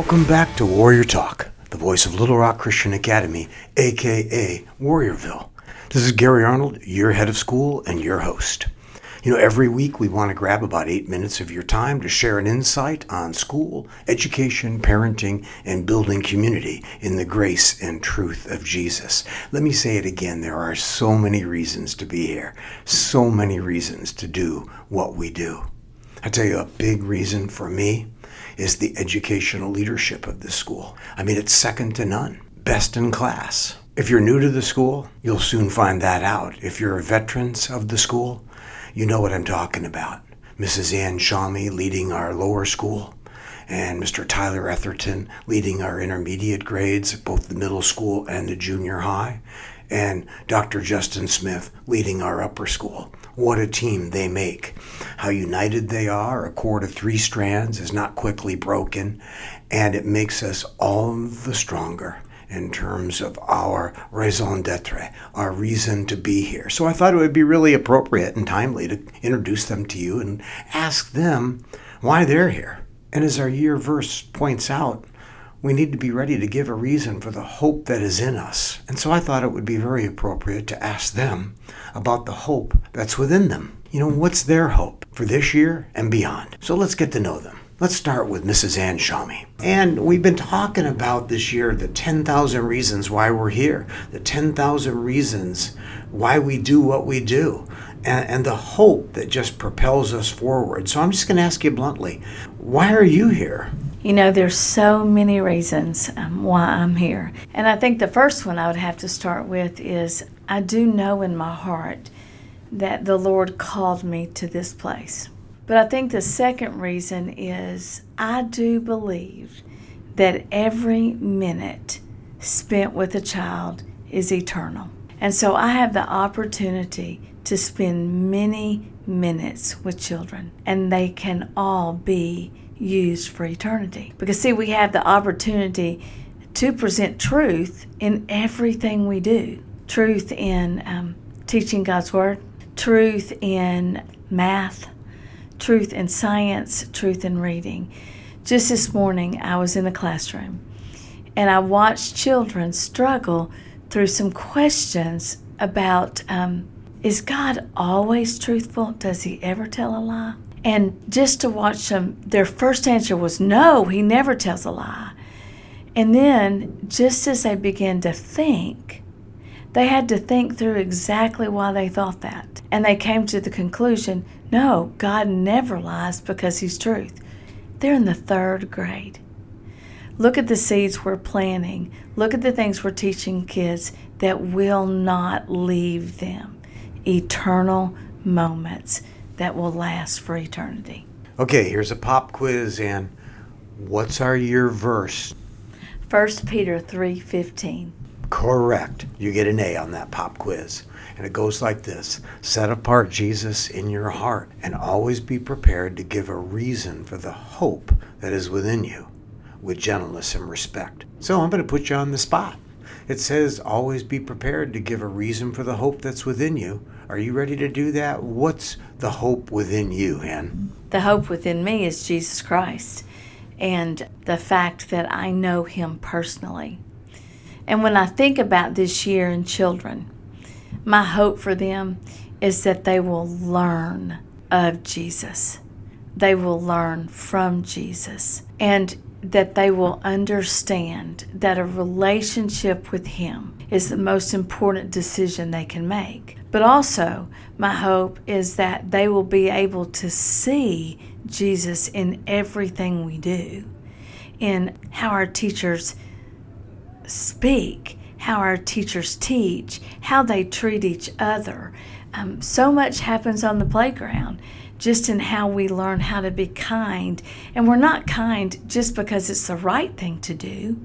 Welcome back to Warrior Talk, the voice of Little Rock Christian Academy, aka Warriorville. This is Gary Arnold, your head of school and your host. You know, every week we want to grab about eight minutes of your time to share an insight on school, education, parenting, and building community in the grace and truth of Jesus. Let me say it again there are so many reasons to be here, so many reasons to do what we do. I tell you, a big reason for me is the educational leadership of this school. I mean, it's second to none, best in class. If you're new to the school, you'll soon find that out. If you're veterans of the school, you know what I'm talking about. Mrs. Ann Shawmy leading our lower school, and Mr. Tyler Etherton leading our intermediate grades, both the middle school and the junior high, and Dr. Justin Smith leading our upper school. What a team they make. How united they are. A cord of three strands is not quickly broken, and it makes us all the stronger in terms of our raison d'etre, our reason to be here. So I thought it would be really appropriate and timely to introduce them to you and ask them why they're here. And as our year verse points out, we need to be ready to give a reason for the hope that is in us. And so I thought it would be very appropriate to ask them about the hope that's within them. You know, what's their hope for this year and beyond? So let's get to know them. Let's start with Mrs. Ann Shawmy. And we've been talking about this year the 10,000 reasons why we're here, the 10,000 reasons why we do what we do, and, and the hope that just propels us forward. So I'm just going to ask you bluntly why are you here? You know, there's so many reasons um, why I'm here. And I think the first one I would have to start with is I do know in my heart that the Lord called me to this place. But I think the second reason is I do believe that every minute spent with a child is eternal. And so I have the opportunity to spend many minutes with children, and they can all be used for eternity. Because, see, we have the opportunity to present truth in everything we do truth in um, teaching God's Word, truth in math, truth in science, truth in reading. Just this morning, I was in the classroom and I watched children struggle through some questions about um, is God always truthful? Does he ever tell a lie? And just to watch them, their first answer was no, he never tells a lie. And then, just as they began to think, they had to think through exactly why they thought that. And they came to the conclusion no, God never lies because He's truth. They're in the third grade. Look at the seeds we're planting. Look at the things we're teaching kids that will not leave them. Eternal moments that will last for eternity. Okay, here's a pop quiz and what's our year verse? 1 Peter 3:15. Correct. You get an A on that pop quiz. And it goes like this Set apart Jesus in your heart and always be prepared to give a reason for the hope that is within you with gentleness and respect. So I'm going to put you on the spot. It says always be prepared to give a reason for the hope that's within you. Are you ready to do that? What's the hope within you, Ann? The hope within me is Jesus Christ and the fact that I know him personally. And when I think about this year in children, my hope for them is that they will learn of Jesus. They will learn from Jesus and that they will understand that a relationship with Him is the most important decision they can make. But also, my hope is that they will be able to see Jesus in everything we do, in how our teachers speak, how our teachers teach, how they treat each other. Um, so much happens on the playground just in how we learn how to be kind. And we're not kind just because it's the right thing to do,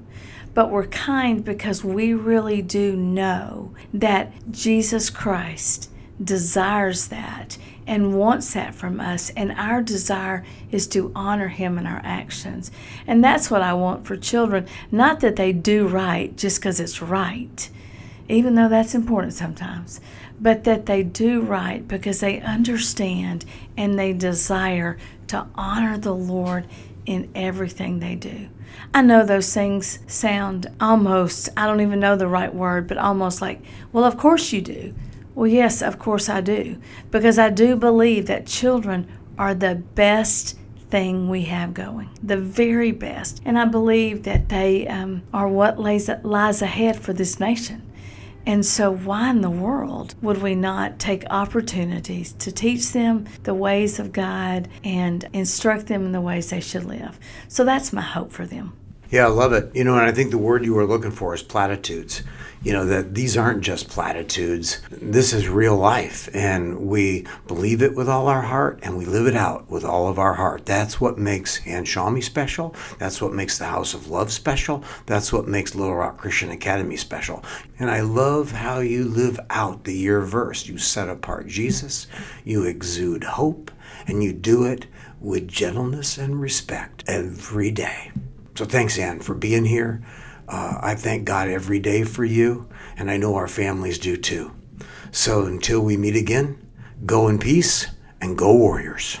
but we're kind because we really do know that Jesus Christ desires that and wants that from us. And our desire is to honor Him in our actions. And that's what I want for children. Not that they do right just because it's right, even though that's important sometimes, but that they do right because they understand and they desire to honor the Lord in everything they do. I know those things sound almost, I don't even know the right word, but almost like, well, of course you do. Well, yes, of course I do. Because I do believe that children are the best thing we have going, the very best. And I believe that they um, are what lays, lies ahead for this nation. And so, why in the world would we not take opportunities to teach them the ways of God and instruct them in the ways they should live? So, that's my hope for them. Yeah, I love it. You know, and I think the word you were looking for is platitudes. You know, that these aren't just platitudes. This is real life. And we believe it with all our heart and we live it out with all of our heart. That's what makes Ann Shawmy special. That's what makes the House of Love special. That's what makes Little Rock Christian Academy special. And I love how you live out the year verse. You set apart Jesus, you exude hope, and you do it with gentleness and respect every day. So thanks, Ann, for being here. Uh, I thank God every day for you, and I know our families do too. So until we meet again, go in peace and go Warriors.